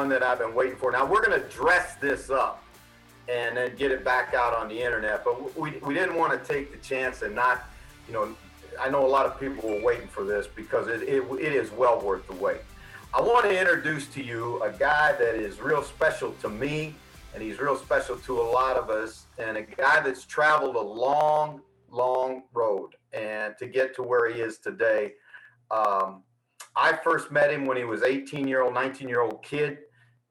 one that I've been waiting for. Now we're going to dress this up and then get it back out on the internet, but we, we didn't want to take the chance and not, you know, I know a lot of people were waiting for this because it, it, it is well worth the wait. I want to introduce to you a guy that is real special to me, and he's real special to a lot of us, and a guy that's traveled a long, long road and to get to where he is today. Um, I first met him when he was 18 year old, 19 year old kid,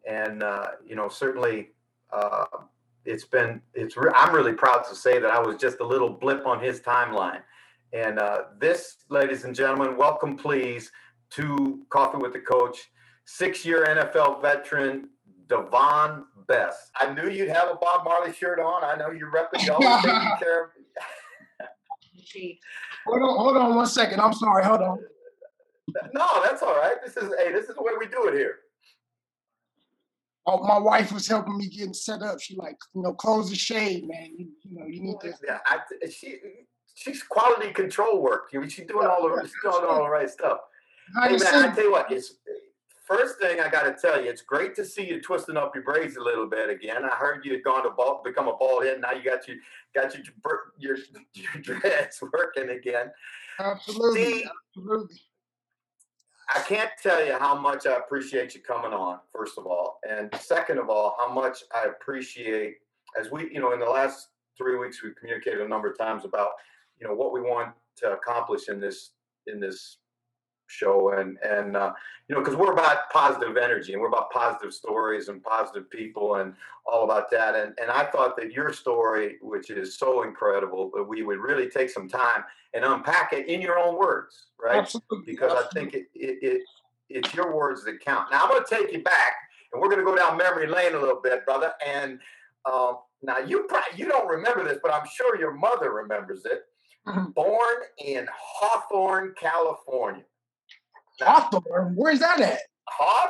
and uh, you know certainly uh, it's been it's. Re- I'm really proud to say that I was just a little blip on his timeline. And uh, this, ladies and gentlemen, welcome please to Coffee with the Coach, six-year NFL veteran Davone Bess. I knew you'd have a Bob Marley shirt on. I know you're repping. You always taking care of. hold on, hold on one second. I'm sorry. Hold on. No, that's all right. This is hey, this is the way we do it here. Oh, my wife was helping me getting set up. She like, you know, close the shade, man. You, you know, you need to. Yeah, I, she she's quality control work. She's doing all the she's doing all the right stuff. Hey man, I tell you what, it's first thing I got to tell you, it's great to see you twisting up your braids a little bit again. I heard you had gone to ball, become a bald head. Now you got you got your your, your dreads working again. Absolutely, see, absolutely. I can't tell you how much I appreciate you coming on, first of all. And second of all, how much I appreciate, as we, you know, in the last three weeks, we've communicated a number of times about, you know, what we want to accomplish in this, in this show and and uh, you know because we're about positive energy and we're about positive stories and positive people and all about that and and I thought that your story which is so incredible that we would really take some time and unpack it in your own words right Absolutely. because Absolutely. I think it, it, it it's your words that count now I'm going to take you back and we're going to go down memory lane a little bit brother and um, now you probably you don't remember this but I'm sure your mother remembers it mm-hmm. born in Hawthorne California Hawthorne? Where's that at? Hawthorne?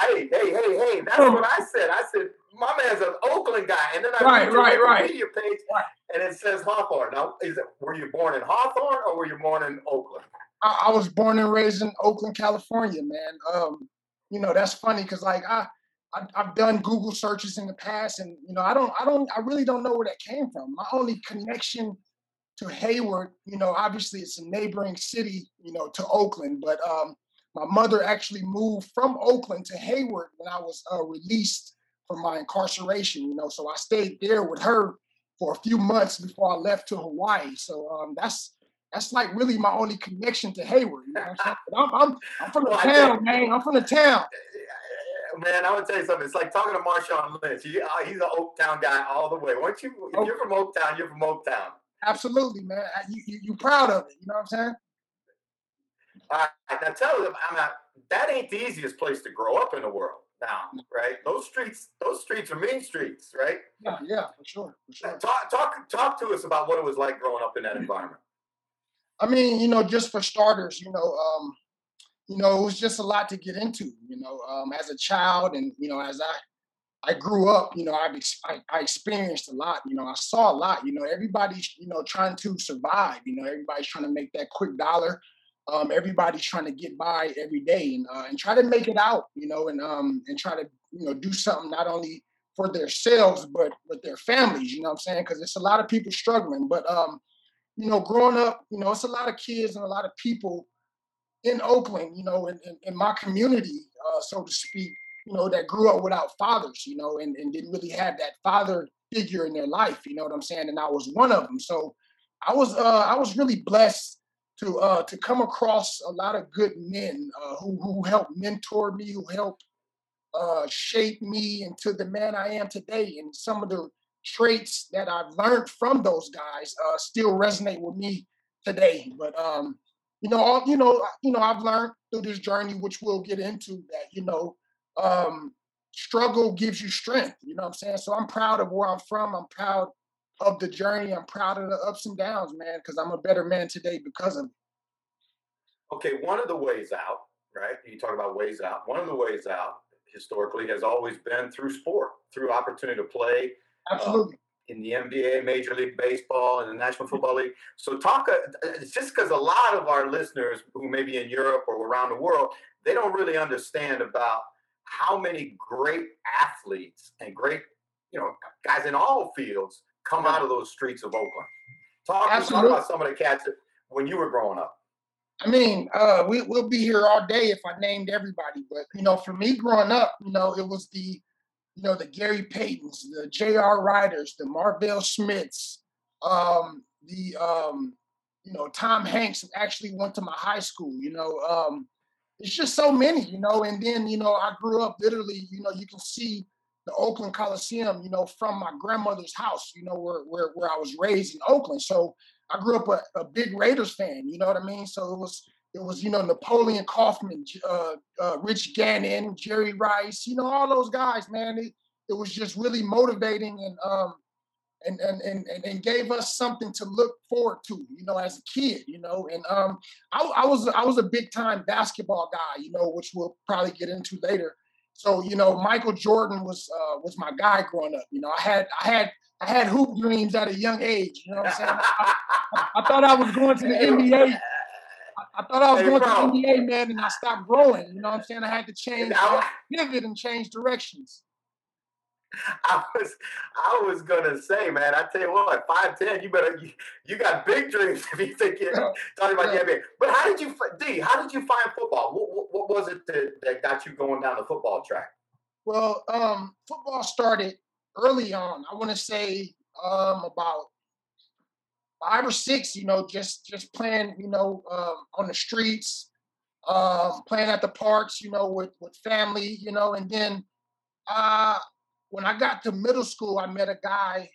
Hey, hey, hey, hey. That's what I said. I said, my man's an Oakland guy. And then I right, right, right. Wikipedia page right. and it says Hawthorne. Now, is it, were you born in Hawthorne or were you born in Oakland? I, I was born and raised in Oakland, California, man. Um, you know, that's funny because like I, I I've done Google searches in the past and you know, I don't I don't I really don't know where that came from. My only connection to Hayward, you know, obviously it's a neighboring city, you know, to Oakland, but um, my mother actually moved from Oakland to Hayward when I was uh, released from my incarceration, you know, so I stayed there with her for a few months before I left to Hawaii. So um, that's that's like really my only connection to Hayward. You know I'm, I'm, I'm, I'm, from the well, town, man. I'm from the town. Man, I would tell you something. It's like talking to Marshawn Lynch. He, uh, he's an Oaktown guy all the way. Once you, if you're from Oaktown, you're from Oaktown. Absolutely, man. You, you you proud of it? You know what I'm saying? All right. Now tell them, I'm not. That ain't the easiest place to grow up in the world. Now, right? Those streets, those streets are mean streets, right? Yeah, yeah, for sure, for sure. Talk, talk, talk to us about what it was like growing up in that environment. I mean, you know, just for starters, you know, um, you know, it was just a lot to get into, you know, um, as a child, and you know, as I I grew up, you know, I've I, I, experienced a lot, you know, I saw a lot, you know, everybody's, you know, trying to survive, you know, everybody's trying to make that quick dollar. Um, everybody's trying to get by every day and uh, and try to make it out, you know, and um and try to, you know, do something not only for themselves but with their families, you know what I'm saying? Because it's a lot of people struggling. But um, you know, growing up, you know, it's a lot of kids and a lot of people in Oakland, you know, in, in, in my community, uh, so to speak, you know, that grew up without fathers, you know, and, and didn't really have that father figure in their life, you know what I'm saying? And I was one of them. So I was uh I was really blessed to uh to come across a lot of good men uh, who who helped mentor me, who helped uh shape me into the man I am today. And some of the traits that I've learned from those guys uh still resonate with me today. But um, you know, all, you know, you know, I've learned through this journey, which we'll get into, that you know, um, struggle gives you strength. You know what I'm saying? So I'm proud of where I'm from. I'm proud of the journey. I'm proud of the ups and downs, man, because I'm a better man today because of it. Okay, one of the ways out, right? You talk about ways out. One of the ways out historically has always been through sport, through opportunity to play. Uh, Absolutely. Uh, in the NBA, Major League Baseball, and the National Football League. So talk. Uh, just because a lot of our listeners who may be in Europe or around the world, they don't really understand about how many great athletes and great, you know, guys in all fields come out of those streets of Oakland. Talk, talk about some of the cats when you were growing up. I mean, uh, we, we'll be here all day if I named everybody, but you know, for me growing up, you know, it was the, you know, the Gary Paytons, the J.R. Riders, the Marvel Smiths, um, the, um, you know, Tom Hanks actually went to my high school. You know, um, it's just so many, you know. And then, you know, I grew up literally, you know, you can see the Oakland Coliseum, you know, from my grandmother's house, you know, where where, where I was raised in Oakland. So I grew up a, a big Raiders fan, you know what I mean? So it was it was, you know, Napoleon Kaufman, uh, uh, Rich Gannon, Jerry Rice, you know, all those guys, man. It, it was just really motivating and um and, and and and gave us something to look forward to, you know, as a kid, you know. And um I, I was I was a big time basketball guy, you know, which we'll probably get into later. So, you know, Michael Jordan was uh was my guy growing up. You know, I had I had I had hoop dreams at a young age. You know what I'm saying? I, I, thought I was going to the NBA. I, I thought I was hey, going bro. to the NBA, man, and I stopped growing. You know what I'm saying? I had to change, pivot, and change directions. I was, I was gonna say, man. I tell you what, five ten, you better, you, you got big dreams if you think you're talking about yeah. the NBA. But how did you, D? How did you find football? What, what, what was it that, that got you going down the football track? Well, um, football started early on. I want to say um, about five or six. You know, just just playing. You know, um, on the streets, um, playing at the parks. You know, with with family. You know, and then uh, when I got to middle school, I met a guy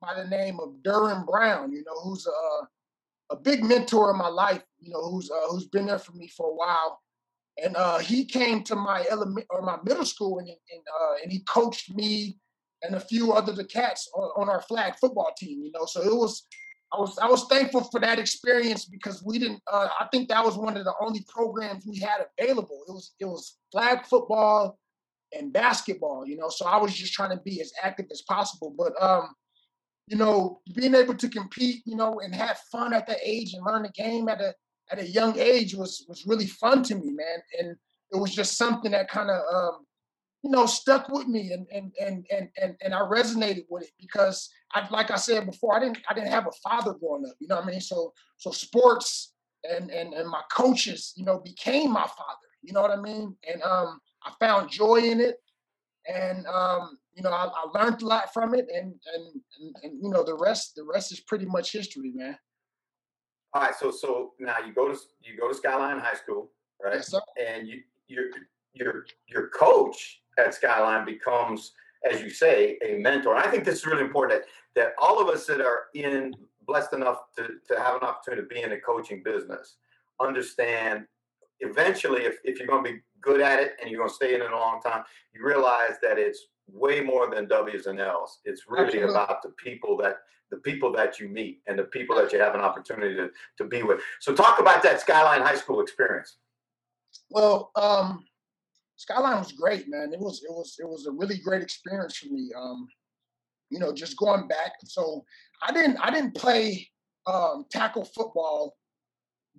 by the name of Duran Brown. You know, who's a a big mentor in my life. You know, who's uh, who's been there for me for a while. And uh, he came to my element or my middle school and and, uh, and he coached me and a few other the cats on, on our flag football team. You know, so it was I was I was thankful for that experience because we didn't. Uh, I think that was one of the only programs we had available. It was it was flag football and basketball. You know, so I was just trying to be as active as possible. But um, you know, being able to compete, you know, and have fun at that age and learn the game at a at a young age was was really fun to me, man. And it was just something that kind of um, you know, stuck with me and and and and and, and I resonated with it because I like I said before, I didn't I didn't have a father growing up, you know what I mean? So so sports and and and my coaches, you know, became my father, you know what I mean? And um I found joy in it and um you know I, I learned a lot from it and, and and and you know the rest the rest is pretty much history, man. All right, so so now you go to you go to Skyline High School, right? Yes, sir. And you your your your coach at Skyline becomes, as you say, a mentor. And I think this is really important that, that all of us that are in blessed enough to, to have an opportunity to be in a coaching business understand eventually if, if you're going to be good at it and you're going to stay in it a long time, you realize that it's way more than W's and L's. It's really Absolutely. about the people that the people that you meet and the people that you have an opportunity to, to be with. So talk about that Skyline High School experience. Well, um, Skyline was great, man. It was it was it was a really great experience for me. Um, you know, just going back. So I didn't I didn't play um, tackle football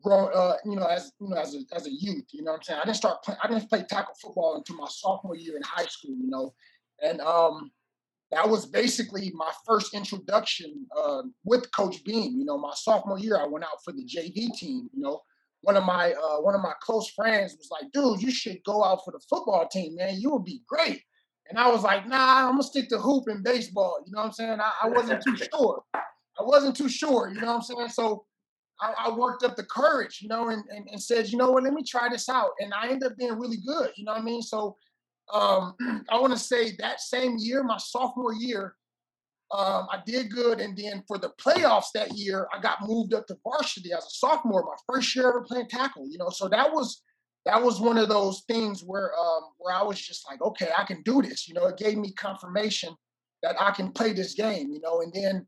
uh, you know as you know as a as a youth. You know what I'm saying? I didn't start playing. I didn't play tackle football until my sophomore year in high school. You know, and um, that was basically my first introduction uh, with Coach Beam. You know, my sophomore year, I went out for the JV team. You know, one of my uh, one of my close friends was like, "Dude, you should go out for the football team, man. You would be great." And I was like, "Nah, I'm gonna stick to hoop and baseball." You know what I'm saying? I, I wasn't too sure. I wasn't too sure. You know what I'm saying? So I, I worked up the courage, you know, and, and, and said, "You know what? Let me try this out." And I ended up being really good. You know what I mean? So um, I want to say that same year, my sophomore year, um, I did good, and then for the playoffs that year, I got moved up to varsity as a sophomore, my first year ever playing tackle. You know, so that was that was one of those things where um, where I was just like, okay, I can do this. You know, it gave me confirmation that I can play this game. You know, and then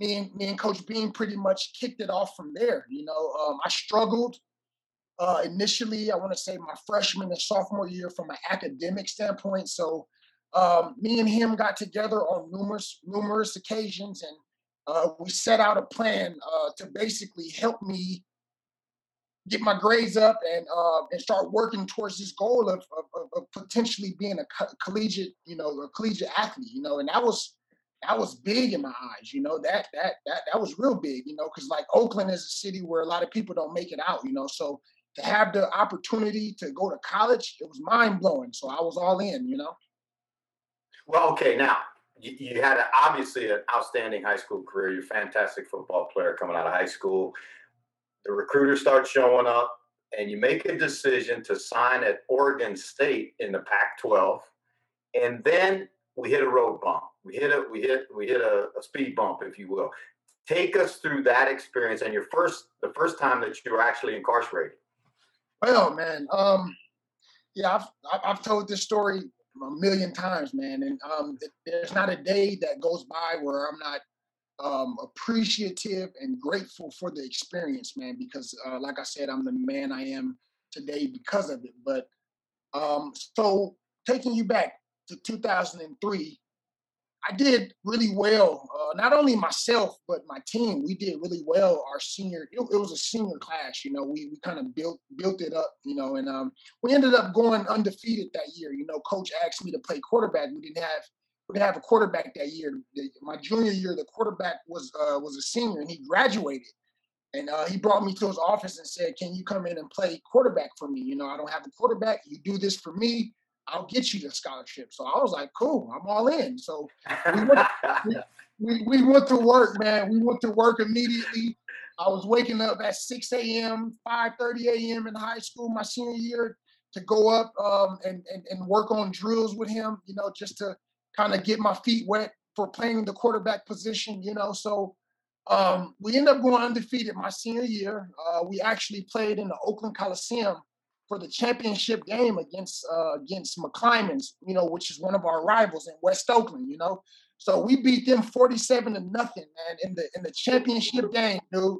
me and me and Coach Beam pretty much kicked it off from there. You know, um, I struggled uh, initially. I want to say my freshman and sophomore year from an academic standpoint. So um, me and him got together on numerous numerous occasions, and uh, we set out a plan uh, to basically help me get my grades up and uh, and start working towards this goal of, of, of potentially being a co- collegiate, you know, a collegiate athlete, you know, and that was that was big in my eyes, you know, that that that that was real big, you know, because like Oakland is a city where a lot of people don't make it out, you know, so to have the opportunity to go to college, it was mind blowing. So I was all in, you know. Well, okay, now you, had a, obviously an outstanding high school career. You're a fantastic football player coming out of high school. The recruiters start showing up, and you make a decision to sign at Oregon State in the Pac-12, and then we hit a road bump. We hit a we hit we hit a, a speed bump, if you will. Take us through that experience and your first the first time that you were actually incarcerated. Well, man, um, yeah, I've I've told this story a million times, man. And um, there's not a day that goes by where I'm not um, appreciative and grateful for the experience, man. Because, uh, like I said, I'm the man I am today because of it. But um, so taking you back to 2003, I did really well. Uh, not only myself, but my team. We did really well. Our senior, it, it was a senior class. You know, we we kind of built built it up. You know, and um, we ended up going undefeated that year. You know, coach asked me to play quarterback. We didn't have we didn't have a quarterback that year. My junior year, the quarterback was uh, was a senior, and he graduated. And uh, he brought me to his office and said, "Can you come in and play quarterback for me? You know, I don't have a quarterback. You do this for me. I'll get you the scholarship. So I was like, cool, I'm all in. So we went, we, we, we, went to work, man. We went to work immediately. I was waking up at 6 a.m., 5:30 a.m. in high school my senior year to go up um, and, and and work on drills with him, you know, just to kind of get my feet wet for playing the quarterback position, you know. So um, we ended up going undefeated my senior year. Uh, we actually played in the Oakland Coliseum for the championship game against uh, against McClymonds, you know, which is one of our rivals in West Oakland, you know. So we beat them 47 to nothing, man, in the in the championship game, dude.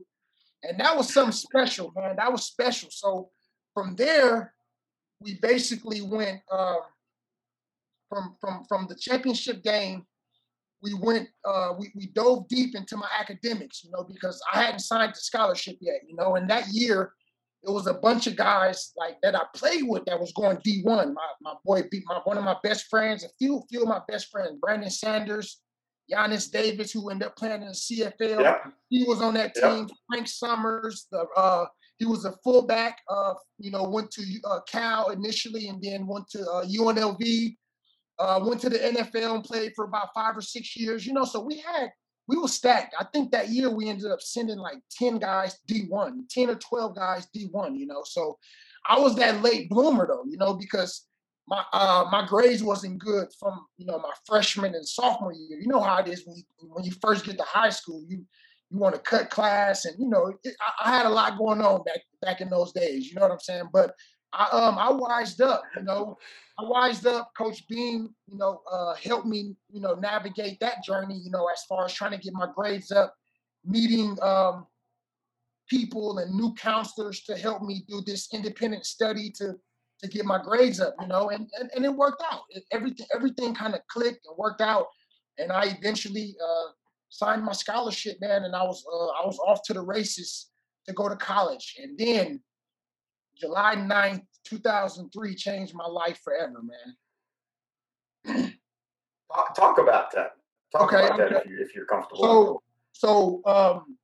And that was something special, man. That was special. So from there, we basically went uh, from from from the championship game. We went, uh, we, we dove deep into my academics, you know, because I hadn't signed the scholarship yet, you know, and that year it was a bunch of guys like that I played with that was going D1. My my boy beat my one of my best friends, a few few of my best friends, Brandon Sanders, Yonus Davis, who ended up playing in the CFL. Yep. He was on that team. Yep. Frank Summers, the uh, he was a fullback. Uh, you know, went to uh, Cal initially, and then went to uh, UNLV. Uh, went to the NFL and played for about five or six years. You know, so we had we were stacked. I think that year we ended up sending like 10 guys D1, 10 or 12 guys D1, you know. So I was that late bloomer though, you know, because my uh, my grades wasn't good from you know my freshman and sophomore year. You know how it is when you when you first get to high school, you you want to cut class, and you know it, I, I, had a lot going on back back in those days. You know what I'm saying? But I um I wised up, you know. I wised up. Coach Beam, you know, uh, helped me, you know, navigate that journey. You know, as far as trying to get my grades up, meeting um, people and new counselors to help me do this independent study to to get my grades up. You know, and and, and it worked out. It, everything everything kind of clicked and worked out, and I eventually uh, signed my scholarship, man. And I was uh, I was off to the races to go to college, and then July 9th, 2003 changed my life forever, man. Talk about that. Talk okay, about that if, you, if you're comfortable. So, so um,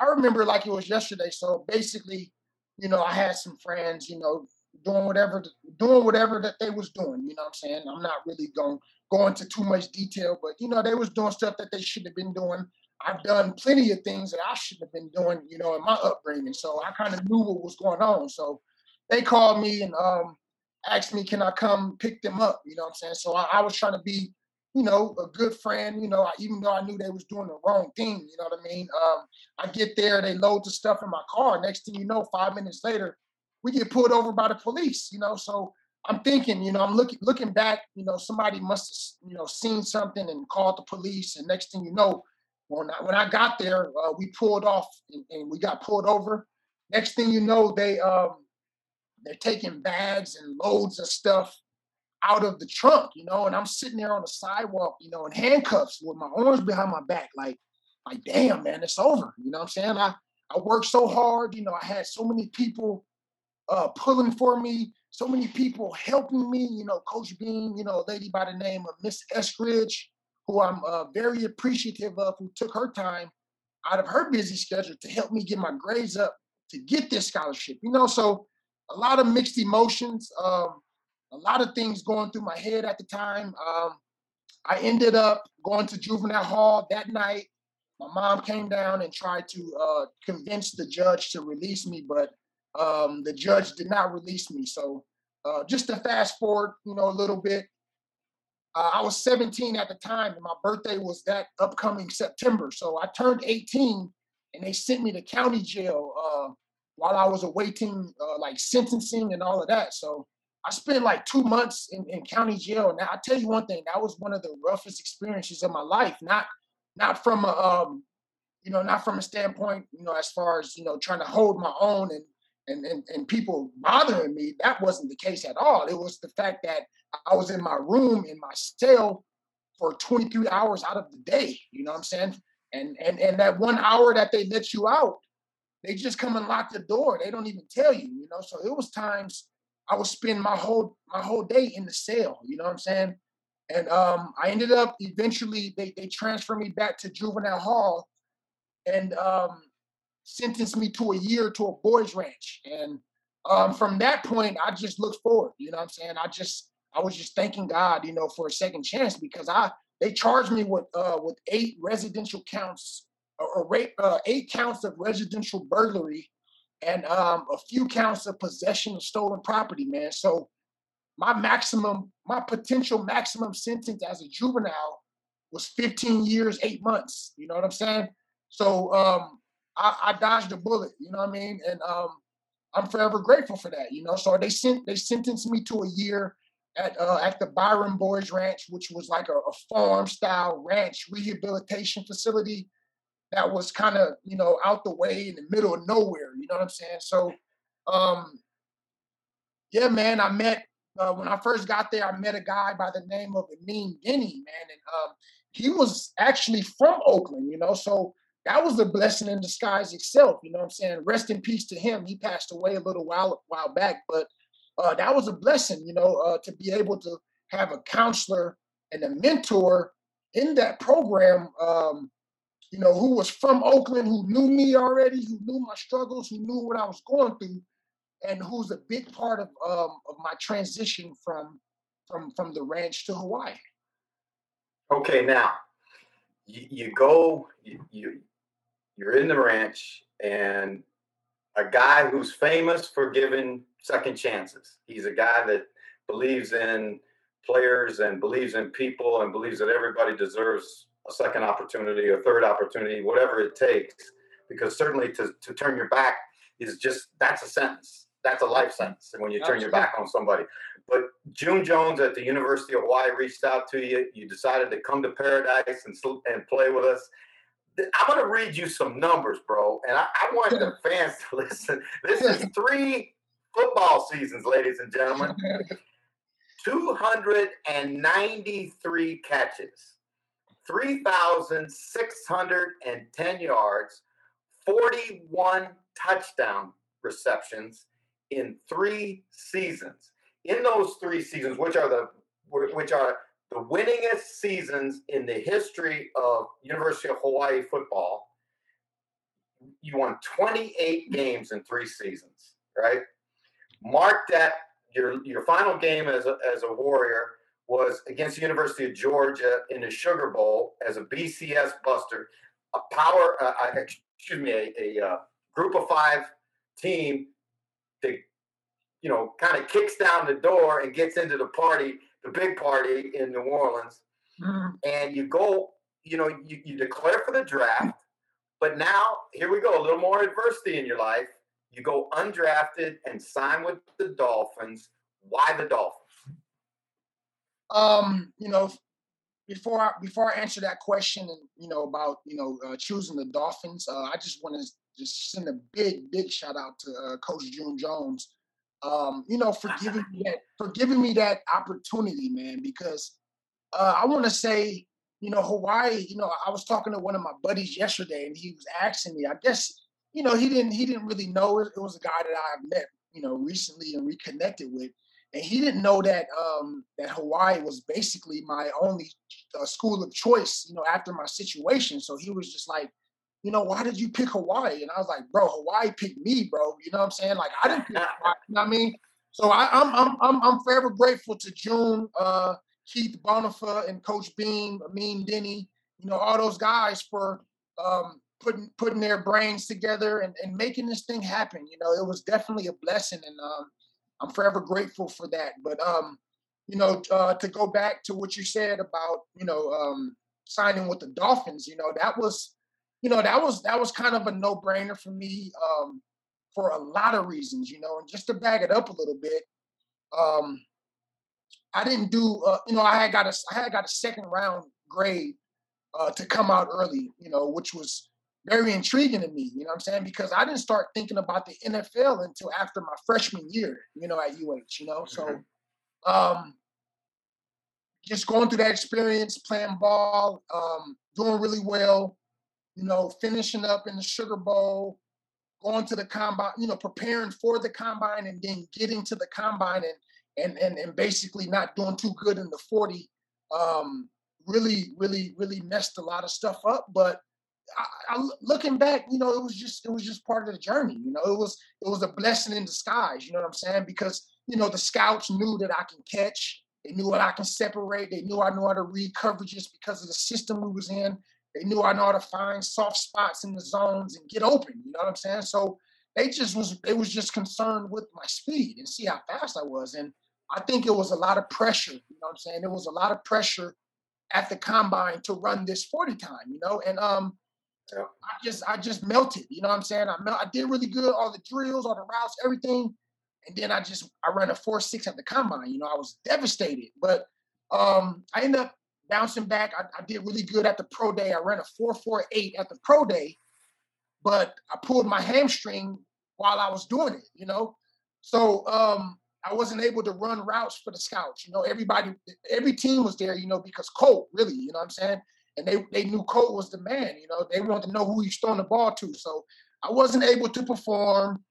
I remember like it was yesterday. So basically, you know, I had some friends, you know, doing whatever, doing whatever that they was doing. You know what I'm saying? I'm not really going go into too much detail, but you know, they was doing stuff that they should have been doing. I've done plenty of things that I shouldn't have been doing, you know, in my upbringing. So I kind of knew what was going on. So they called me and um, asked me, can I come pick them up? You know what I'm saying? So I, I was trying to be, you know, a good friend, you know, even though I knew they was doing the wrong thing, you know what I mean? Um, I get there, they load the stuff in my car. Next thing you know, five minutes later, we get pulled over by the police, you know. So I'm thinking, you know, I'm looking looking back, you know, somebody must have, you know, seen something and called the police. And next thing you know, when I, when I got there, uh, we pulled off and, and, we got pulled over. Next thing you know, they um, they're taking bags and loads of stuff out of the trunk, you know, and I'm sitting there on the sidewalk, you know, in handcuffs with my arms behind my back, like, like, damn, man, it's over. You know what I'm saying? I I worked so hard, you know, I had so many people uh pulling for me, so many people helping me, you know, Coach Beam, you know, a lady by the name of Miss Eskridge, who I'm uh, very appreciative of, who took her time out of her busy schedule to help me get my grades up to get this scholarship. You know, so a lot of mixed emotions, um, a lot of things going through my head at the time. Um, I ended up going to juvenile hall that night. My mom came down and tried to uh, convince the judge to release me, but um, the judge did not release me. So uh, just to fast forward, you know, a little bit, uh, I was 17 at the time, and my birthday was that upcoming September. So I turned 18, and they sent me to county jail uh, while I was awaiting uh, like sentencing and all of that. So I spent like two months in, in county jail. Now I tell you one thing, that was one of the roughest experiences of my life. Not not from a um, you know, not from a standpoint, you know, as far as you know, trying to hold my own and and and, and people bothering me. That wasn't the case at all. It was the fact that I was in my room in my cell for 23 hours out of the day. You know what I'm saying? And and and that one hour that they let you out, they just come and lock the door. They don't even tell you. You know, so it was times I would spend my whole my whole day in the cell. You know what I'm saying? And um, I ended up eventually they they transferred me back to juvenile hall, and um, sentenced me to a year to a boys ranch. And um, from that point, I just looked forward. You know what I'm saying? I just I was just thanking God, you know, for a second chance because I they charged me with uh, with eight residential counts or uh, eight counts of residential burglary and um, a few counts of possession of stolen property, man. So my maximum, my potential maximum sentence as a juvenile was 15 years, eight months. You know what I'm saying? So um, I, I, dodged a bullet. You know what I mean? And um, I'm forever grateful for that. You know, so they sent they sentenced me to a year at uh, at the Byron Boys Ranch, which was like a, a farm style ranch rehabilitation facility that was kind of you know out the way in the middle of nowhere. You know what I'm saying? So, um, yeah, man, I met uh, when I first got there. I met a guy by the name of Amin Denny, man, and um, he was actually from Oakland. You know, so that was a blessing in disguise itself. You know what I'm saying? Rest in peace to him. He passed away a little while while back, but uh, that was a blessing. You know, uh, to be able to have a counselor and a mentor in that program. Um, you know, who was from Oakland, who knew me already, who knew my struggles, who knew what I was going through, and who's a big part of um, of my transition from from from the ranch to Hawaii. Okay, now you, you go, you, you you're in the ranch, and a guy who's famous for giving second chances. He's a guy that believes in players and believes in people and believes that everybody deserves a second opportunity, a third opportunity, whatever it takes. Because certainly to, to turn your back is just that's a sentence. That's a life sentence when you turn your back on somebody. But June Jones at the University of Hawaii reached out to you. You decided to come to Paradise and and play with us. I'm going to read you some numbers, bro, and I, I want the fans to listen. This is three football seasons, ladies and gentlemen. 293 catches, 3,610 yards, 41 touchdown receptions in three seasons. In those three seasons, which are the which are the winningest seasons in the history of University of Hawaii football, you won 28 games in three seasons, right? Mark that your your final game as a, as a Warrior was against the University of Georgia in the Sugar Bowl as a BCS Buster, a power, uh, uh, excuse me, a, a uh, group of five team that you know kind of kicks down the door and gets into the party, the big party in New Orleans, mm-hmm. and you go, you know, you, you declare for the draft, but now here we go, a little more adversity in your life. You go undrafted and sign with the Dolphins. Why the Dolphins? Um, you know, before I, before I answer that question, you know about you know uh, choosing the Dolphins, uh, I just want to just send a big big shout out to uh, Coach June Jones. um, you know, for giving me that for giving me that opportunity, man. Because uh, I want to say, you know, Hawaii. You know, I was talking to one of my buddies yesterday, and he was asking me. I guess, you know, he didn't he didn't really know it. It was a guy that I've met, you know, recently and reconnected with, and he didn't know that um, that Hawaii was basically my only uh, school of choice. You know, after my situation, so he was just like you know, why did you pick Hawaii? And I was like, bro, Hawaii picked me, bro. You know what I'm saying? Like I didn't pick Hawaii, you know what I mean? So I, am I'm, I'm I'm I'm forever grateful to June, uh, Keith Bonifa, and Coach Beam, Amin Denny, you know, all those guys for um, putting putting their brains together and, and making this thing happen. You know, it was definitely a blessing, and um, I'm forever grateful for that. But um, you know, uh, to go back to what you said about you know um, signing with the Dolphins, you know, that was you know that was that was kind of a no brainer for me um, for a lot of reasons. You know, and just to back it up a little bit, um, I didn't do. Uh, you know, I had got a I had got a second round grade uh, to come out early. You know, which was very intriguing to me. You know what I'm saying? Because I didn't start thinking about the NFL until after my freshman year. You know, at UH. You know, so. Mm-hmm. Um, just going through that experience, playing ball, um, doing really well, you know, finishing up in the Sugar Bowl, going to the combine, you know, preparing for the combine and then getting to the combine and and and, and basically not doing too good in the 40 um, really, really, really messed a lot of stuff up. But I, I, looking back, you know, it was just it was just part of the journey. You know, it was it was a blessing in disguise. You know what I'm saying? Because you know the scouts knew that I can catch. They knew what I can separate. They knew I knew how to read coverages because of the system we was in. They knew I know how to find soft spots in the zones and get open. You know what I'm saying? So they just was they was just concerned with my speed and see how fast I was. And I think it was a lot of pressure. You know what I'm saying? There was a lot of pressure at the combine to run this 40 time. You know, and um, yeah. I just I just melted. You know what I'm saying? I melt, I did really good, all the drills, all the routes, everything. And then I just I ran a four six at the combine. You know, I was devastated. But um, I ended up bouncing back. I, I, did really good at the pro day. I ran a 448 at the pro day, but I pulled my hamstring while I was doing it, you know? So um, I wasn't able to run routes for the scouts. You know, everybody, every team was there, you know, because Colt, really, you know what I'm saying? And they, they knew Cole was the man, you know, they wanted to know who he's throwing the ball to. So I wasn't able to perform.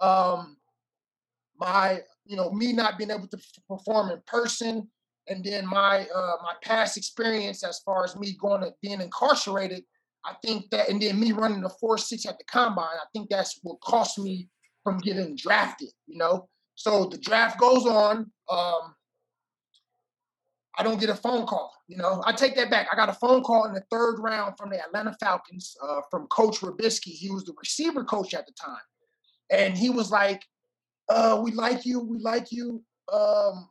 Um, my, you know, me not being able to perform in person and then my uh, my past experience as far as me going to being incarcerated, I think that, and then me running the four six at the combine, I think that's what cost me from getting drafted. You know, so the draft goes on. Um, I don't get a phone call. You know, I take that back. I got a phone call in the third round from the Atlanta Falcons uh, from Coach Robiskie. He was the receiver coach at the time, and he was like, uh, "We like you. We like you. Um,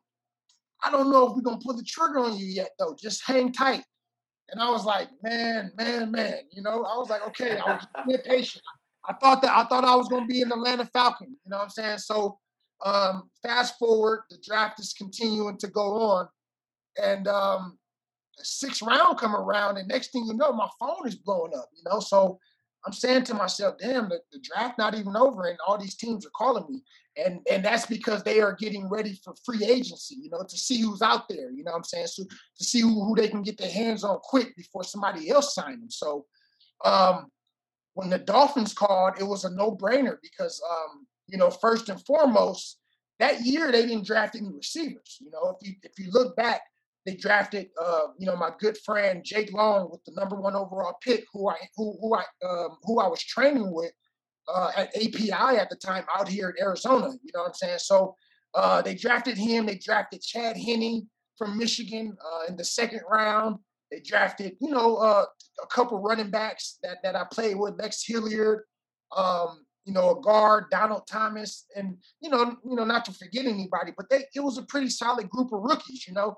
I don't know if we're gonna pull the trigger on you yet, though. Just hang tight. And I was like, man, man, man. You know, I was like, okay, I was being patient. I thought that I thought I was gonna be in the Atlanta Falcon. You know what I'm saying? So um, fast forward, the draft is continuing to go on, and um, sixth round come around, and next thing you know, my phone is blowing up. You know, so I'm saying to myself, damn, the, the draft not even over, and all these teams are calling me. And and that's because they are getting ready for free agency you know to see who's out there you know what i'm saying? So to see who, who they can get their hands on quick before somebody else sign them so um when the dolphins called it was a no-brainer because um you know first and foremost that year they didn't draft any receivers you know? If you if you look back they drafted uh you know my good friend jake long with the number one overall pick who i who who i um, who i was training with uh, at API at the time out here in Arizona. You know what I'm saying? So uh, they drafted him. They drafted Chad Henne from Michigan uh, in the second round. They drafted, you know, uh, a couple running backs that, that I played with, Lex Hilliard, um, you know, a guard, Donald Thomas, and you know, you know, not to forget anybody, but they it was a pretty solid group of rookies, you know.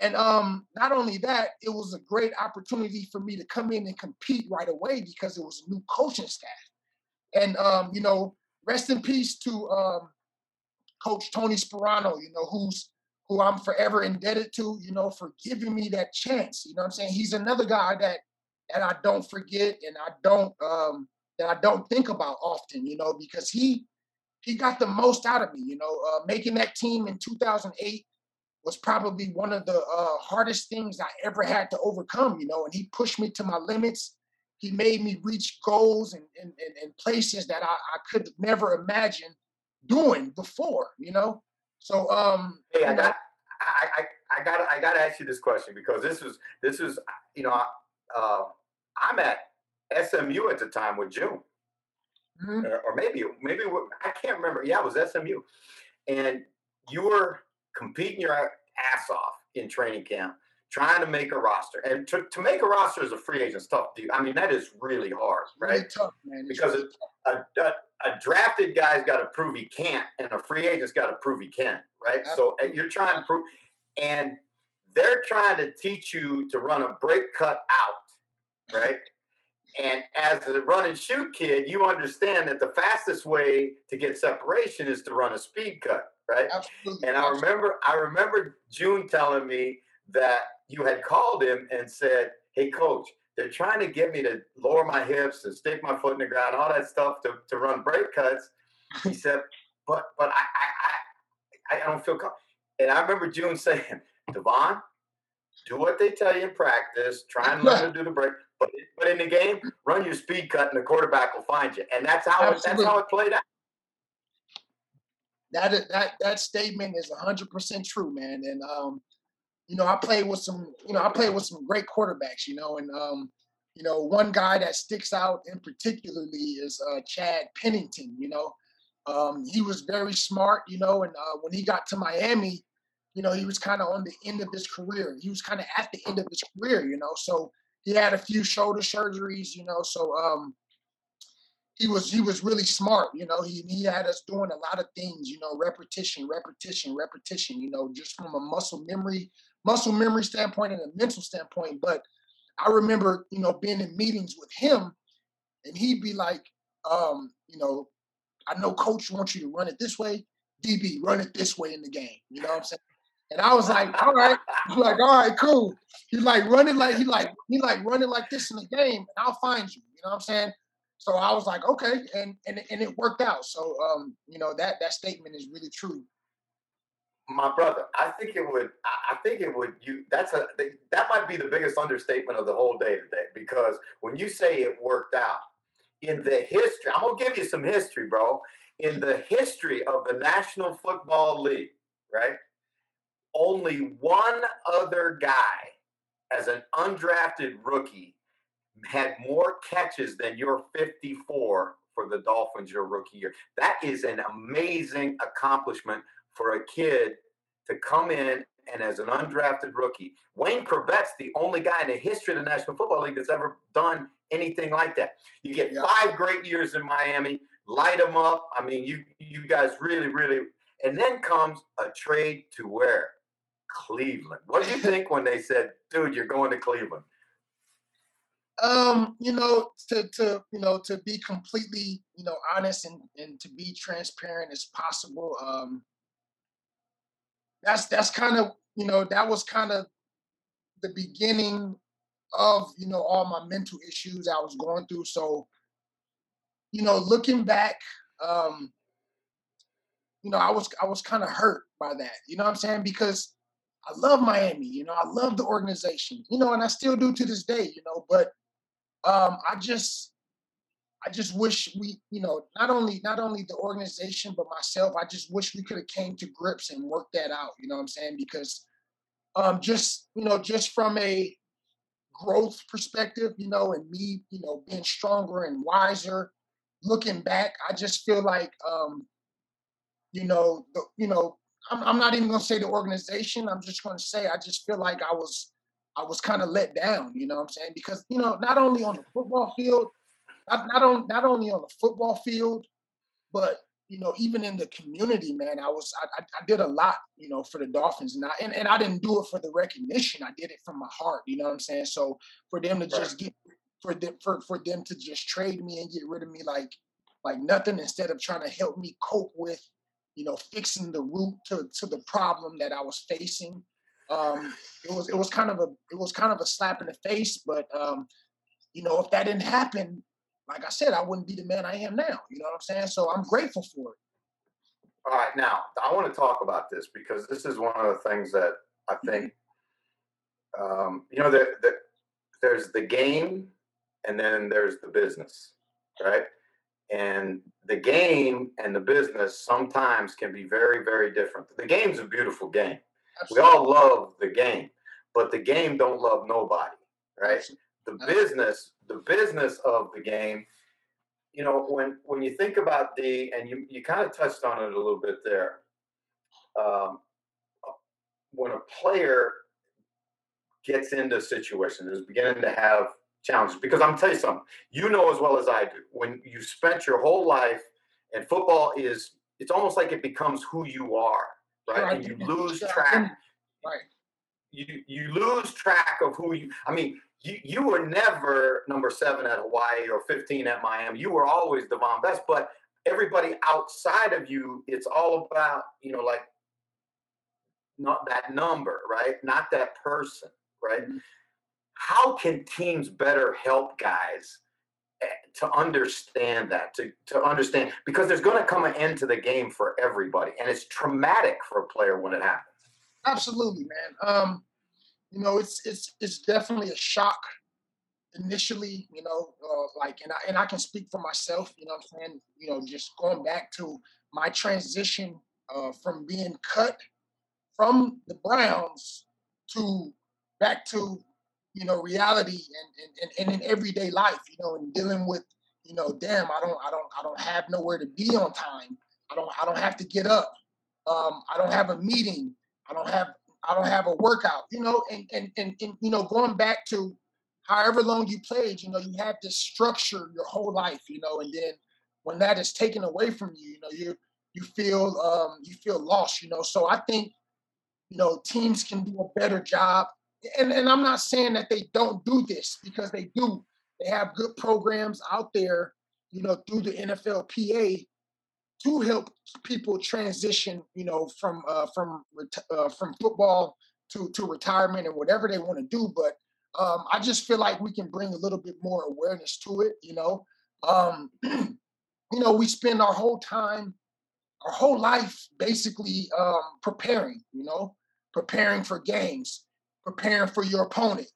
And um, not only that, it was a great opportunity for me to come in and compete right away because it was a new coaching staff. And um, you know, rest in peace to um, Coach Tony Sparano. You know, who's who I'm forever indebted to. You know, for giving me that chance. You know, I'm saying he's another guy that that I don't forget and I don't um, that I don't think about often. You know, because he he got the most out of me. You know, uh, making that team in 2008 was probably one of the uh, hardest things I ever had to overcome. You know, and he pushed me to my limits. He made me reach goals and, and, and, and places that I, I could never imagine doing before. You know, so um, hey, I got, I, I, I got, I got to ask you this question because this was, this was, you know, uh, I'm at SMU at the time with June. Mm-hmm. Or, maybe, maybe I can't remember. Yeah, it was SMU, and you were competing your ass off in training camp, trying to make a roster. And to, to make a roster as a free agent is tough. Dude. I mean, that is really hard, right? Really tough, man. It's because really a, a, a, drafted guy's got to prove he can't, and a free agent's got to prove he can, right? Absolutely. So you're trying to prove, and they're trying to teach you to run a break cut out, right? And as a run and shoot kid, you understand that the fastest way to get separation is to run a speed cut, right? Absolutely. And I remember, I remember June telling me that you had called him and said, "Hey, coach, they're trying to get me to lower my hips and stick my foot in the ground, all that stuff to, to run break cuts." He said, "But, but I, I, I, I don't feel." comfortable." And I remember June saying, "Davone, do what they tell you in practice. Try and learn to do the break. But but in the game, run your speed cut, and the quarterback will find you. And that's how it, that's how it played out. That that that statement is hundred percent true, man. And um, you know, I played with some, you know, I played with some great quarterbacks, you know, and um, you know, one guy that sticks out in particularly is uh, Chad Pennington. You know, um, he was very smart, you know, and uh, when he got to Miami, you know, he was kind of on the end of his career. He was kind of at the end of his career, you know. So he had a few shoulder surgeries, you know. So um, he was he was really smart, you know. He he had us doing a lot of things, you know, repetition, repetition, repetition, you know, just from a muscle memory, muscle memory standpoint and a mental standpoint. But I remember, you know, being in meetings with him, and he'd be like, um, you know, I know coach wants you to run it this way. DB, run it this way in the game. You know what I'm saying? And I was like, all right. Like, all right, cool. He's like running like he like he like running like this in the game, and I'll find you. You know what I'm saying? So I was like, okay, and and and it worked out. So um, you know that that statement is really true. My brother, I think it would. I think it would. You that's a that might be the biggest understatement of the whole day today because when you say it worked out in the history, I'm gonna give you some history, bro. In the history of the National Football League, right? only one other guy as an undrafted rookie had more catches than your 54 for the Dolphins your rookie year. That is an amazing accomplishment for a kid to come in and as an undrafted rookie. Wayne Chrebet's the only guy in the history of the National Football League that's ever done anything like that. You get yeah. five great years in Miami, light them up. I mean, you you guys really, really, and then comes a trade to where Cleveland. What do you think when they said, "Dude, you're going to Cleveland"? Um, you know, to to you know, to be completely you know honest and and to be transparent as possible. Um, that's that's kind of you know that was kind of the beginning of you know all my mental issues I was going through. So, you know, looking back, um, you know, I was I was kind of hurt by that. You know what I'm saying? Because I love Miami, you know, I love the organization, you know, and I still do to this day, you know, but um, I just I just wish we, you know, not only not only the organization but myself, I just wish we could have came to grips and worked that out, you know what I'm saying? Because um just, you know, just from a growth perspective, you know, and me, you know, being stronger and wiser, looking back, I just feel like um, you know, the, you know, I'm, I'm not even to say the organization. I'm just to say I just feel like I was I was kind of let down. You know what I'm saying? Because you know, not only on the football field, not, not on not only on the football field, but you know, even in the community, man, I was I, I did a lot, you know, for the Dolphins, and I and, and I didn't do it for the recognition. I did it from my heart. You know what I'm saying? So for them to just get for them for, for them to just trade me and get rid of me like like nothing instead of trying to help me cope with you know, fixing the root to, to the problem that I was facing. Um, it was it was kind of a it was kind of a slap in the face, but um, you know, if that didn't happen, like I said, I wouldn't be the man I am now. You know what I'm saying? So I'm grateful for it. All right, now I want to talk about this because this is one of the things that I think, um, you know, that the, there's the game and then there's the business, right? And the game and the business sometimes can be very, very different. The game's a beautiful game. Absolutely. We all love the game, but the game don't love nobody, right? The business, the business of the game, you know, when when you think about the and you you kind of touched on it a little bit there. Um, when a player gets into situations, is beginning to have challenges. Because I'm tell you something, you know as well as I do, when you spent your whole life and football is it's almost like it becomes who you are, right? right. And you lose track. Right. You you lose track of who you I mean, you you were never number seven at Hawaii or 15 at Miami. You were always Davone Bess, but everybody outside of you, it's all about, you know, like not that number, right? Not that person, right? Mm-hmm how can teams better help guys to understand that to, to understand because there's going to come an end to the game for everybody and it's traumatic for a player when it happens. Absolutely man. Um you know it's it's it's definitely a shock initially you know uh, like and I, and I can speak for myself you know i'm saying? You know just going back to my transition uh, from being cut from the browns to back to you know, reality and, and, and in everyday life, you know, and dealing with, you know, damn, I don't, I don't, I don't have nowhere to be on time. I don't, I don't have to get up. Um, I don't have a meeting. I don't have, I don't have a workout, you know, and, and, and, and, you know, going back to however long you played, you know, you had this structure your whole life, you know, and then when that is taken away from you, you know, you, you feel, um, you feel lost, you know, so I think, you know, teams can do a better job and, and I'm not saying that they don't do this because they do. They have good programs out there, you know, through the NFLPA to help people transition, you know, from uh, from uh, from football to to retirement and whatever they want to do. But um, I just feel like we can bring a little bit more awareness to it. You know, um, you know, we spend our whole time, our whole life, basically um, preparing. You know, preparing for games preparing for your opponent,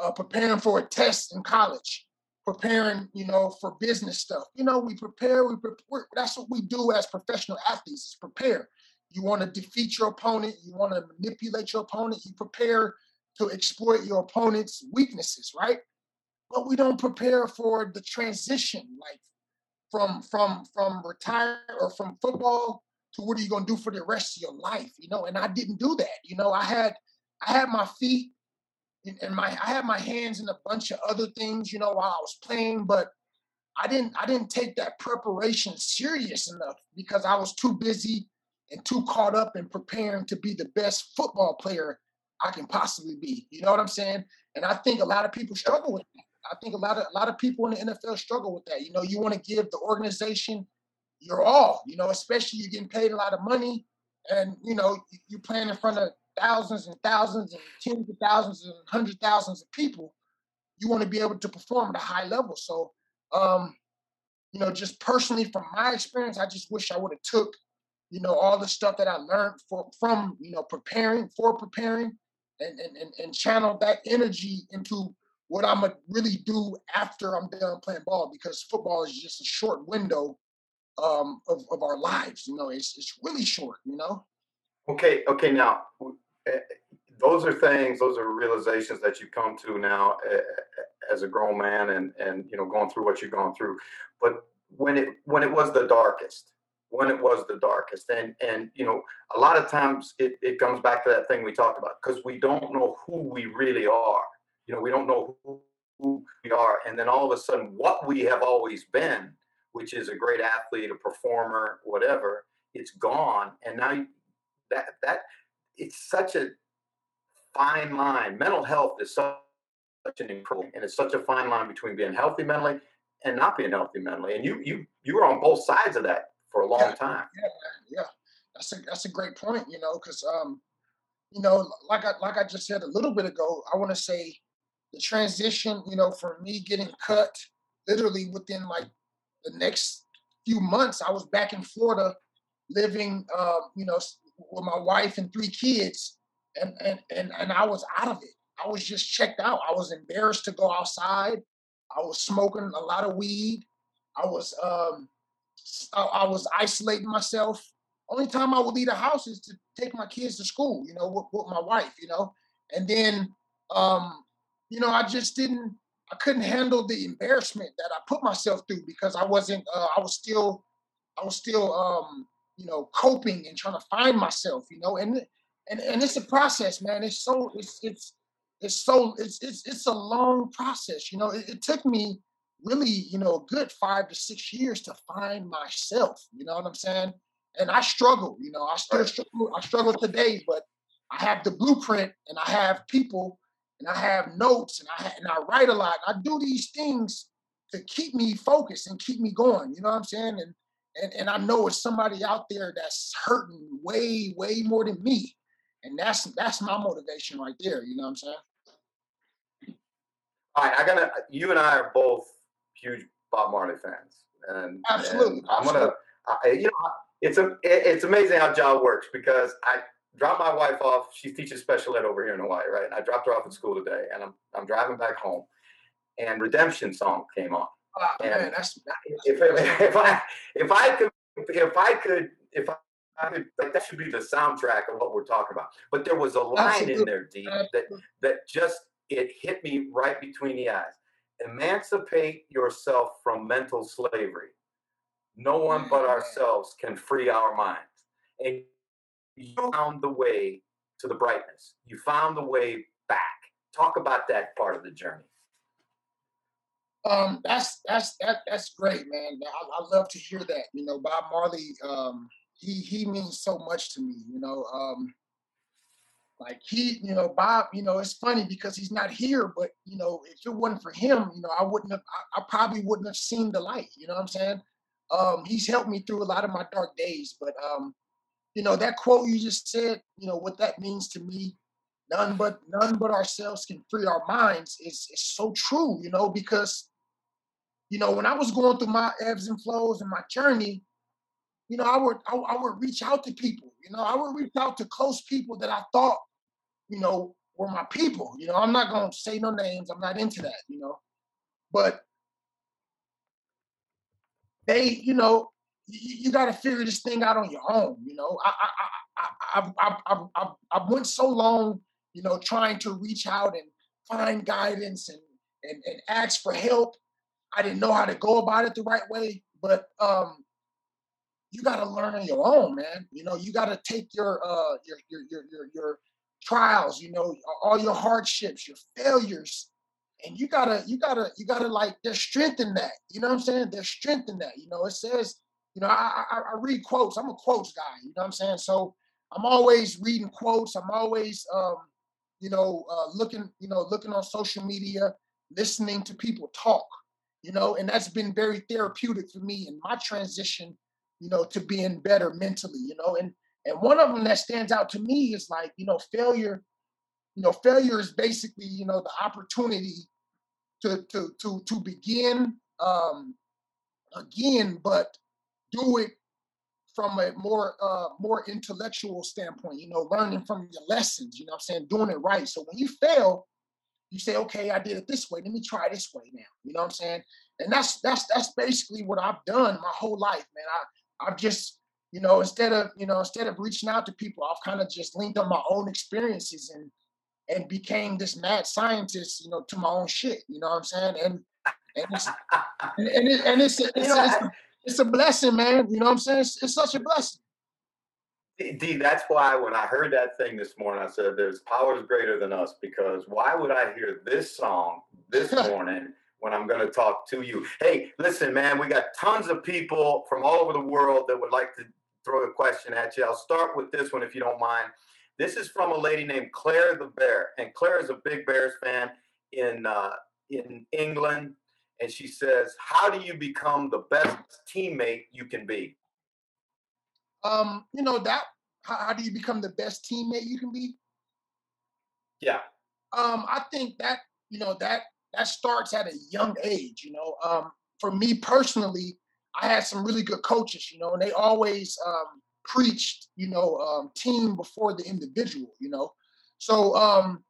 uh, preparing for a test in college, preparing, you know, for business stuff. You know, we prepare, we prepare. That's what we do as professional athletes is prepare. You want to defeat your opponent, you want to manipulate your opponent, you prepare to exploit your opponent's weaknesses, right? But we don't prepare for the transition, like from from from retire or from football to what are you going to do for the rest of your life, you know? And I didn't do that. You know, I had I had my feet and my I had my hands in a bunch of other things, you know, while I was playing, but I didn't I didn't take that preparation serious enough because I was too busy and too caught up in preparing to be the best football player I can possibly be. You know what I'm saying? And I think a lot of people struggle with that. I think a lot of a lot of people in the NFL struggle with that. You know, you want to give the organization your all, you know, especially you're getting paid a lot of money and you know, you're playing in front of thousands and thousands and tens of thousands and hundred thousands of people, you want to be able to perform at a high level. So, um, you know, just personally from my experience, I just wish I would have took, you know, all the stuff that I learned for, from, you know, preparing for preparing and, and, and, and channel that energy into what I'm gonna really do after I'm done playing ball because football is just a short window um, of, of our lives. You know, it's, it's really short, you know? Okay, okay. Now, those are things, those are realizations that you come to now eh, eh, as a grown man, and and you know going through what you're going through. But when it when it was the darkest, when it was the darkest, and and you know a lot of times it it comes back to that thing we talked about because we don't know who we really are. You know, we don't know who, who we are, and then all of a sudden, what we have always been, which is a great athlete, a performer, whatever, it's gone, and now that that it's such a fine line. Mental health is such an incredible, and it's such a fine line between being healthy mentally and not being healthy mentally. And you you you were on both sides of that for a long yeah, time. Yeah, yeah, that's a that's a great point. You know, because um, you know, like I like I just said a little bit ago, I want to say the transition. You know, for me getting cut, literally within like the next few months, I was back in Florida living, uh, you know, with my wife and three kids, and and and and I was out of it. I was just checked out. I was embarrassed to go outside. I was smoking a lot of weed. I was um, I was isolating myself. Only time I would leave the house is to take my kids to school, you know, with, with my wife, you know, and then um, you know, I just didn't I couldn't handle the embarrassment that I put myself through because I wasn't uh, I was still I was still um, you know coping and trying to find myself, you know, and and and it's a process, man. It's so it's it's it's so it's it's it's a long process, you know. It, it took me really, you know, a good five to six years to find myself. You know what I'm saying? And I struggle, you know, I still struggle, I struggle today, but I have the blueprint and I have people and I have notes and I and I write a lot. I do these things to keep me focused and keep me going. You know what I'm saying? And and and I know it's somebody out there that's hurting way way more than me, and that's that's my motivation right there. You know what I'm saying? All right, I gotta. You and I are both huge Bob Marley fans, and absolutely, and I'm gonna. I, you know, it's a it's amazing how job works because I dropped my wife off. She teaches special ed over here in Hawaii, right? And I dropped her off at school today, and I'm I'm driving back home, and Redemption song came on. Man, that's, if, if I if I could if I could if I could like that should be the soundtrack of what we're talking about. But there was a line in there, Dean, that that just it hit me right between the eyes. Emancipate yourself from mental slavery. No one but ourselves can free our minds. And you found the way to the brightness. You found the way back. Talk about that part of the journey. Um, that's that's that that's great, man. I, I love to hear that. You know, Bob Marley, um, he he means so much to me. You know, um, like he, you know, Bob. You know, it's funny because he's not here, but you know, if it wasn't for him, you know, I wouldn't have. I, I probably wouldn't have seen the light. You know what I'm saying? Um, he's helped me through a lot of my dark days, but um, you know, that quote you just said, you know, what that means to me, none but none but ourselves can free our minds is is so true, you know, because you know, when I was going through my ebbs and flows and my journey, you know, I would I, I would reach out to people, you know, I would reach out to close people that I thought, you know, were my people. You know, I'm not gonna say no names, I'm not into that, you know. But they, you know, you, you got to figure this thing out on your own. You know, I I I I I I, I I went so long, you know, trying to reach out and find guidance and and, and ask for help. I didn't know how to go about it the right way, but um, you got to learn on your own, man. You know, you got to take your uh your, your your your your trials, you know, all your hardships, your failures, and you gotta you gotta you gotta like there's strength in that. You know what I'm saying? There's strength in that. You know, it says you know, I, I, I read quotes. I'm a quotes guy. You know what I'm saying? So I'm always reading quotes. I'm always, um, you know, uh, looking, you know, looking on social media, listening to people talk. You know, and that's been very therapeutic for me in my transition, you know, to being better mentally. You know, and and one of them that stands out to me is like, you know, failure. You know, failure is basically, you know, the opportunity to to to to begin um, again, but do it from a more uh more intellectual standpoint, you know, learning from your lessons, you know I'm saying, doing it right. So when you fail, you say, okay, I did it this way. Let me try this way now. You know what I'm saying? And that's that's that's basically what I've done my whole life, man. I I've just, you know, instead of, you know, instead of reaching out to people, I've kind of just linked on my own experiences and and became this mad scientist, you know, to my own shit. You know what I'm saying? And and it's and, and, it, and it's, it's, it's, it's it's a blessing, man. You know what I'm saying? It's, it's such a blessing. D, that's why when I heard that thing this morning, I said, "There's powers greater than us." Because why would I hear this song this morning when I'm going to talk to you? Hey, listen, man, we got tons of people from all over the world that would like to throw a question at you. I'll start with this one if you don't mind. This is from a lady named Claire the Bear, and Claire is a big Bears fan in uh, in England and she says, "How do you become the best teammate you can be?" Um, you know that. How, how do you become the best teammate you can be? Yeah. Um, I think that you know that that starts at a young age. You know, um, for me personally, I had some really good coaches. You know, and they always um, preached, you know, um, team before the individual, you know. So um,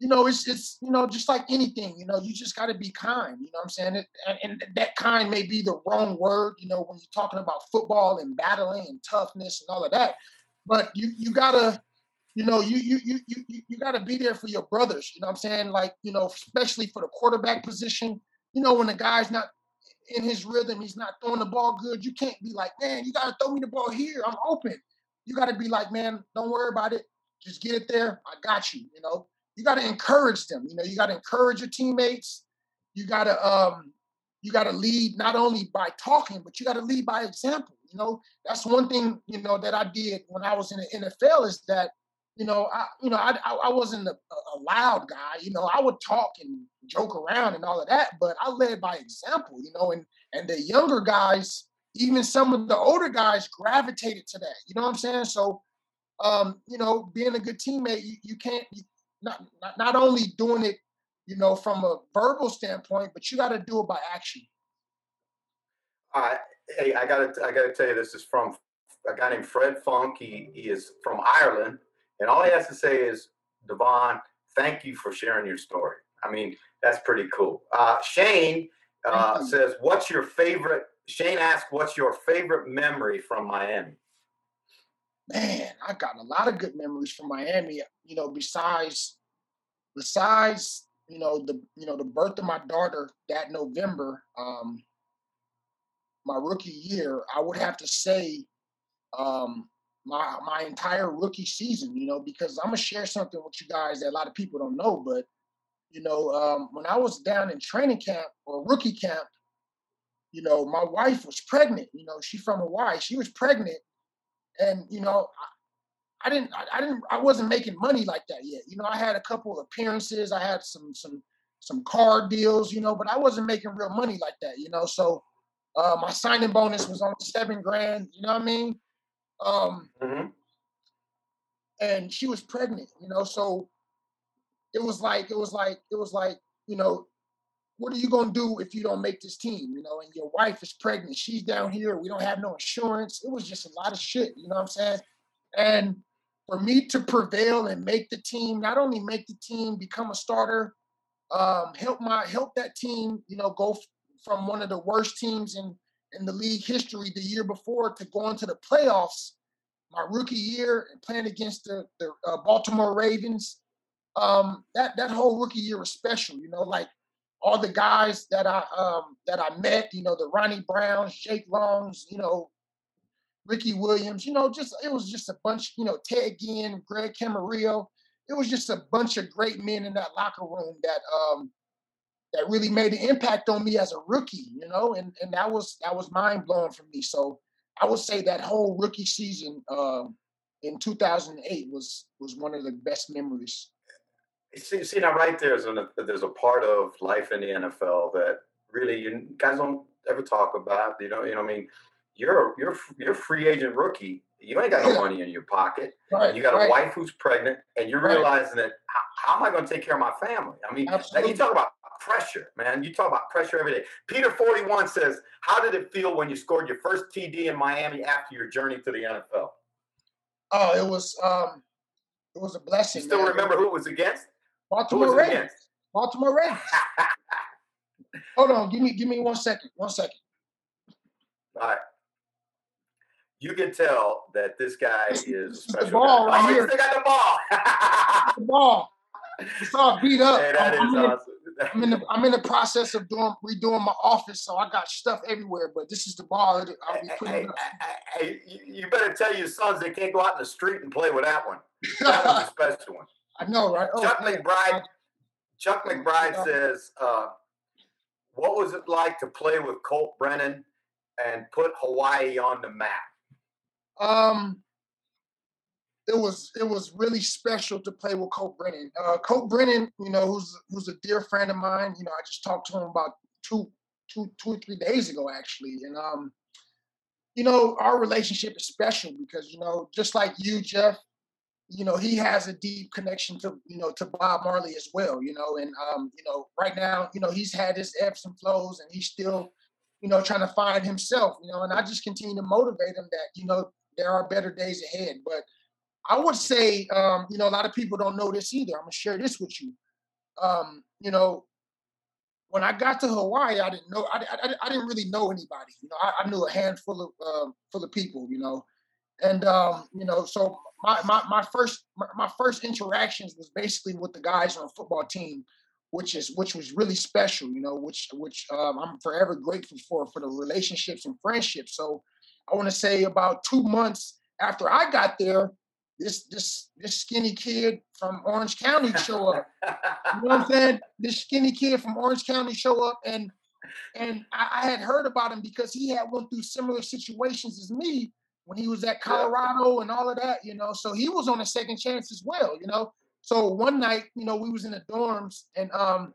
you know, it's it's you know, just like anything, you know, you just got to be kind. You know what I'm saying? And, and, that kind may be the wrong word, you know, when you're talking about football and battling and toughness and all of that. But you you gotta, you know, you you you you you gotta be there for your brothers. You know what I'm saying? Like you know, especially for the quarterback position. You know, when the guy's not in his rhythm, he's not throwing the ball good. You can't be like, man, you gotta throw me the ball here. I'm open. You gotta be like, man, don't worry about it. Just get it there. I got you. You know you got to encourage them. You know, you got to encourage your teammates. You got to um, you got to lead not only by talking, but you got to lead by example. You know, that's one thing you know that I did when I was in the NFL is that you know I you know I I, wasn't a, a loud guy. You know, I would talk and joke around and all of that, but I led by example. You know, and and the younger guys, even some of the older guys, gravitated to that. You know what I'm saying? So um, you know, being a good teammate, you, you can't you, not, not, not only doing it, you know, from a verbal standpoint, but you got to do it by action. Uh, hey, I gotta, I gotta tell you, this is from a guy named Fred Funk. He, he is from Ireland, and all he has to say is, Devon, thank you for sharing your story. I mean, that's pretty cool. Uh, Shane uh, says, "What's your favorite?" Shane asked, "What's your favorite memory from Miami?" Man, I got a lot of good memories from Miami. You know, besides besides you know the you know the birth of my daughter that November, um, my rookie year, I would have to say um, my my entire rookie season. You know, because I'm gonna share something with you guys that a lot of people don't know, but you know, um, when I was down in training camp or rookie camp, you know, my wife was pregnant. You know, she from Hawaii. She was pregnant, and you know, I, I didn't, I, I, didn't, I wasn't making money like that yet. You know, I had a couple of appearances, I had some, some, some card deals, you know, but I wasn't making real money like that, you know. So uh, my signing bonus was only seven grand. You know what I mean? Um, mm-hmm. And she was pregnant, you know. So it was like, it was like, it was like, you know, what are you gonna do if you don't make this team? You know, and your wife is pregnant, she's down here, we don't have no insurance. It was just a lot of shit, you know what I'm saying? And for me to prevail and make the team, not only make the team, become a starter, um, help my help that team, you know, go f- from one of the worst teams in in the league history the year before to go into the playoffs my rookie year and playing against the, the uh, Baltimore Ravens. Um, that that whole rookie year was special, you know, like all the guys that I um, that I met, you know, the Ronnie Browns, Jake Longs, you know, Ricky Williams, you know, just it was just a bunch, you know, Ted Ginn, Greg Camarillo. It was just a bunch of great men in that locker room that um that really made an impact on me as a rookie, you know, and and that was that was mind blowing for me. So I would say that whole rookie season uh, in 2008 was was one of the best memories. See, see now, right there's a there's a part of life in the NFL that really you guys don't ever talk about. You know, you know, I mean, you're you're you're free agent rookie. You ain't got no money in your pocket. Right, you got right. a wife who's pregnant, and you're right. realizing that how, how, am I going to take care of my family? I mean, you talk about pressure, man. You talk about pressure every day. Peter forty one says, "How did it feel when you scored your first TD in Miami after your journey to the NFL?" Oh, it was um, it was a blessing. You still man. remember who it was against? Baltimore Ravens. Baltimore Ravens. Hold on, give me give me one second. One second. All right. You can tell that this guy is this special. The ball guy. right oh, here. Still got the ball. the ball. It's all beat up. Hey, that I'm, is awesome. In, I'm in the I'm in the process of doing redoing my office, so I got stuff everywhere. But this is the ball. I'll be putting hey, hey, hey, you better tell your sons they can't go out in the street and play with that one. That was a special one. I know, right? Oh, Chuck McBride. Chuck McBride says, uh, "What was it like to play with Colt Brennan and put Hawaii on the map?" Um, it was it was really special to play with Colt Brennan. Uh, Colt Brennan, you know, who's who's a dear friend of mine. You know, I just talked to him about two two two or three days ago, actually, and um, you know, our relationship is special because you know, just like you, Jeff, you know, he has a deep connection to, you know, to Bob Marley as well, you know, and, um, you know, right now, you know, he's had his ebbs and flows and he's still, you know, trying to find himself, you know, and I just continue to motivate him that, you know, there are better days ahead. But I would say, um, you know, a lot of people don't know this either. I'm gonna share this with you. Um, you know, when I got to Hawaii, I didn't know I, I, I didn't really know anybody. You know, I, I knew a handful of uh, full of people. You know, and um, you know, so my my, my first my, first interactions was basically with the guys on the football team, which is which was really special. You know, which which um, I'm forever grateful for for the relationships and friendships. So I want to say about two months after I got there, this this this skinny kid from Orange County show up. you know what I'm saying? This skinny kid from Orange County show up, and and I, I, had heard about him because he had went through similar situations as me when he was at Colorado yeah. and all of that. You know, so he was on a second chance as well. You know, so one night, you know, we was in the dorms and um,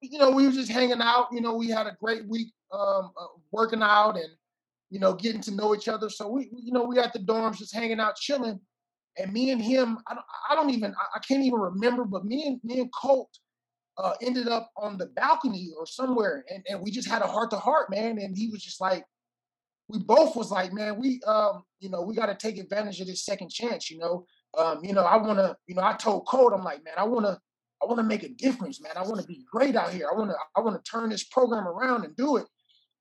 you know, we were just hanging out. You know, we had a great week um, uh, working out and you know getting to know each other. So we, you know, we at the dorms just hanging out, chilling and me and him, I don't, I don't even, I can't even remember, but me and me and Colt uh, ended up on the balcony or somewhere, and, and we just had a heart to heart, man. And he was just like, we both was like, man, we, um, you know, we got to take advantage of this second chance, you know. Um, you know, I want to, you know, I told Colt, I'm like, man, I want to, I want to make a difference, man. I want to be great out here. I want to, I want to turn this program around and do it.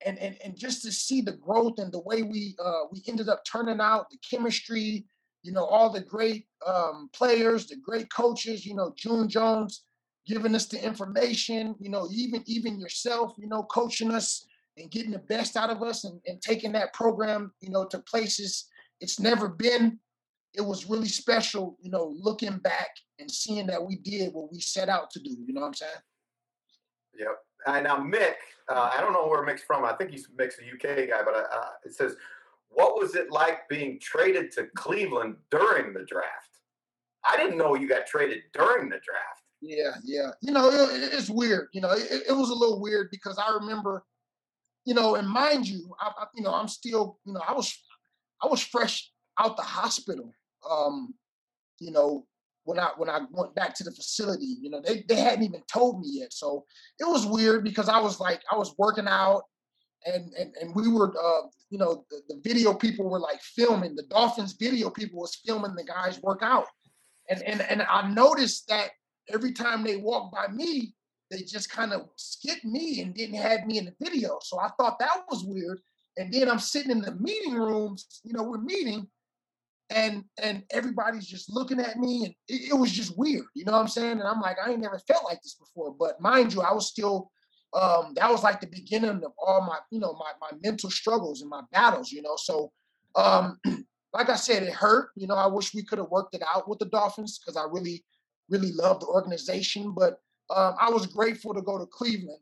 And, and and just to see the growth and the way we uh, we ended up turning out the chemistry you know, all the great um, players, the great coaches, you know, June Jones giving us the information, you know, even even yourself, you know, coaching us and getting the best out of us and, and taking that program, you know, to places it's never been. It was really special, you know, looking back and seeing that we did what we set out to do. You know what I'm saying? Yep. And now Mick, uh, I don't know where Mick's from. I think he's Mick's a UK guy, but uh, it says what was it like being traded to Cleveland during the draft? I didn't know you got traded during the draft. Yeah, yeah. You know, it, it's weird. You know, it, it, was a little weird because I remember, you know, and mind you, I, I, you know, I'm still, you know, I was, I was fresh out the hospital. Um, you know, when I when I went back to the facility, you know, they they hadn't even told me yet. So it was weird because I was like, I was working out and and, and we were uh, you know the, the, video people were like filming the dolphins video people was filming the guys work out and and and i noticed that every time they walked by me they just kind of skipped me and didn't have me in the video so i thought that was weird and then i'm sitting in the meeting rooms you know we're meeting and and everybody's just looking at me and it, it was just weird you know what i'm saying and i'm like i ain't never felt like this before but mind you i was still um, that was like the beginning of all my, you know, my my mental struggles and my battles, you know. So, um, like I said, it hurt. You know, I wish we could have worked it out with the Dolphins because I really, really love the organization. But um, I was grateful to go to Cleveland,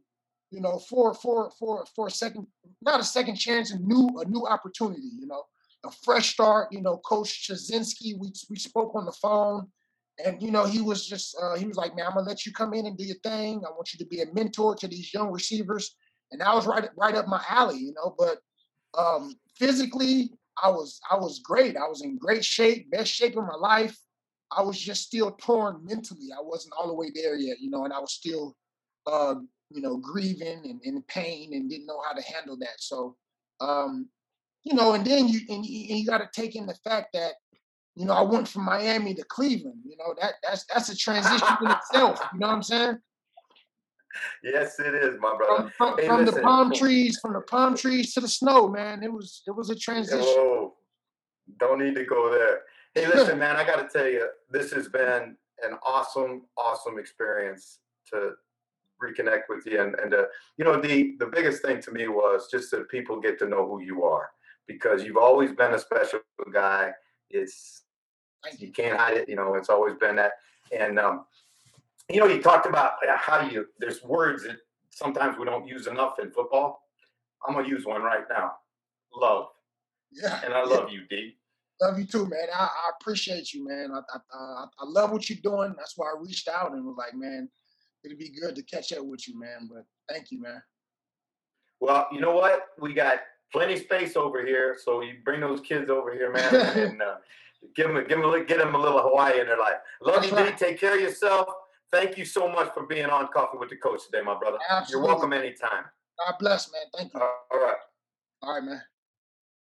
you know, for for for for a second, not a second chance, a new a new opportunity. You know, a fresh start. You know, Coach Chudzinski, we we spoke on the phone and you know he was just uh, he was like man i'm gonna let you come in and do your thing i want you to be a mentor to these young receivers and that was right right up my alley you know but um, physically i was i was great i was in great shape best shape of my life i was just still torn mentally i wasn't all the way there yet you know and i was still uh, you know grieving and in pain and didn't know how to handle that so um, you know and then you and you, and you got to take in the fact that you know, I went from Miami to Cleveland. You know, that that's that's a transition in itself. You know what I'm saying? Yes, it is, my brother. From, from, hey, from the palm trees, from the palm trees to the snow, man. It was it was a transition. Don't need to go there. Hey, listen, man, I got to tell you, this has been an awesome, awesome experience to reconnect with you, and and uh, you know, the the biggest thing to me was just that people get to know who you are because you've always been a special guy. It's you can't hide it. You know, it's always been that. And um, you know, you talked about how you. There's words that sometimes we don't use enough in football. I'm gonna use one right now. Love. Yeah. And I love you, D. Love you too, man. I, I appreciate you, man. I, I, I love what you're doing. That's why I reached out and was like, man, it'd be good to catch up with you, man. But thank you, man. Well, you know what? We got plenty space over here, so you bring those kids over here, man, and uh, give them, give them, get them a little Hawaii in their life. Love you, D. Take care of yourself. Thank you so much for being on Coffee with the Coach today, my brother. Absolutely. You're welcome anytime. God bless, man. Thank you. All right. All right, man.